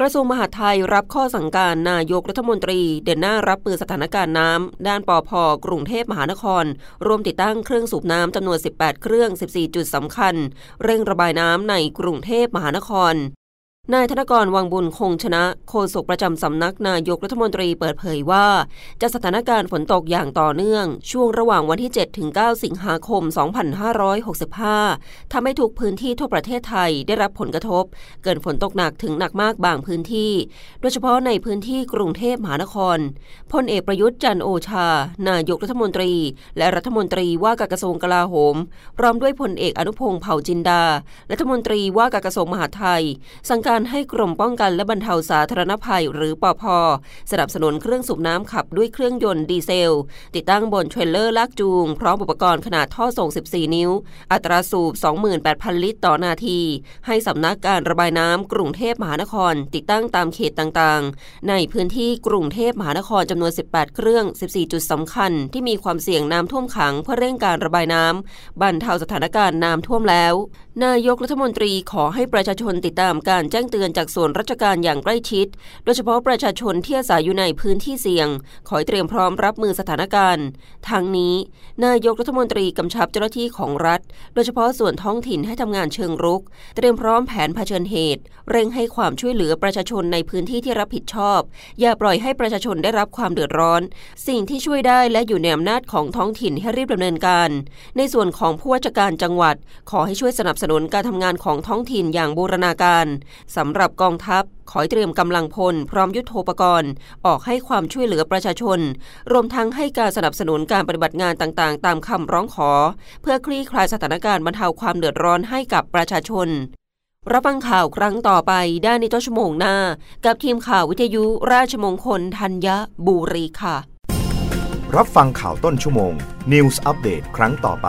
กระทรวงมหาดไทยรับข้อสั่งการนายกรัฐมนตรี เดินหน้ารับมือสถานการณ์น้ำ ด้านปอพกรุงเทพมหานคร รวมติดตั้งเครื่องสูบน้ำจำนวน 18 เครื่อง 14 จุดสำคัญ เร่งระบายน้ำในกรุงเทพมหานคร นายธนกรวังบุญคงชนะโฆษกประจำสำนักนายกรัฐมนตรีเปิดเผยว่า จะสถานการณ์ฝนตกอย่างต่อเนื่อง ช่วงระหว่างวันที่ 7 ถึง 9 สิงหาคม 2565 ทำให้ทุกพื้นที่ทั่วประเทศไทยได้รับผลกระทบ เกิดฝนตกหนักถึงหนักมากบางพื้นที่ โดยเฉพาะในพื้นที่กรุงเทพมหานครพลเอกประยุทธ์จันทร์โอชา นายกรัฐมนตรี และรัฐมนตรีว่าการกระทรวงกลาโหม พร้อมด้วยพลเอกอนุพงษ์เผ่าจินดารัฐมนตรีว่าการกระทรวงมหาดไทย สั่งการให้กรมป้องกันและบรรเทาสาธารณภัยหรือปภ.สนับสนุนเครื่องสูบน้ำขับด้วยเครื่องยนต์ดีเซล ติดตั้งบน trailer ลากจูง พร้อมอุปกรณ์ขนาดท่อส่ง 14 นิ้ว อัตราสูบ 28,000 ลิตรต่อนาที ให้สำนักการระบายน้ำกรุงเทพมหานคร ติดตั้งตามเขตต่างๆ ในพื้นที่กรุงเทพมหานครจำนวน 18 เครื่อง 14 จุดสำคัญ ที่มีความเสี่ยงน้ำท่วมขังเพื่อเร่งการระบายน้ำบรรเทาสถานการณ์น้ำท่วมแล้ว นายกรัฐมนตรีขอให้ประชาชนติดตามการแจ้งเตือนจากส่วนราชการอย่างใกล้ชิด โดยเฉพาะประชาชนที่อาศัยอยู่ในพื้นที่เสี่ยง ขอเตรียมพร้อมรับมือสถานการณ์ ทั้งนี้ นายกรัฐมนตรีกำชับเจ้าหน้าที่ของรัฐ โดยเฉพาะส่วนท้องถิ่นให้ทำงานเชิงรุก เตรียมพร้อมแผนเผชิญเหตุ เร่งให้ความช่วยเหลือประชาชนในพื้นที่ที่รับผิดชอบ อย่าปล่อยให้ประชาชนได้รับความเดือดร้อน สิ่งที่ช่วยได้และอยู่ในอำนาจของท้องถิ่นให้รีบดำเนินการ ในส่วนของผู้ว่าราชการจังหวัด ขอให้ช่วยสนับสนุนการทำงานของท้องถิ่นอย่างบูรณาการสำหรับกองทัพขอเตรียมกำลังพล พร้อมยุทโธปกรณ์ ออกให้ความช่วยเหลือประชาชน รวมทั้งให้การสนับสนุนการปฏิบัติงานต่างๆ ตามคำร้องขอ เพื่อคลี่คลายสถานการณ์บรรเทาความเดือดร้อนให้กับประชาชน รับฟังข่าวครั้งต่อไปได้ในต้นชั่วโมงหน้า กับทีมข่าววิทยุราชมงคลธัญบุรีค่ะ รับฟังข่าวต้นชั่วโมง News อัปเดตครั้งต่อไป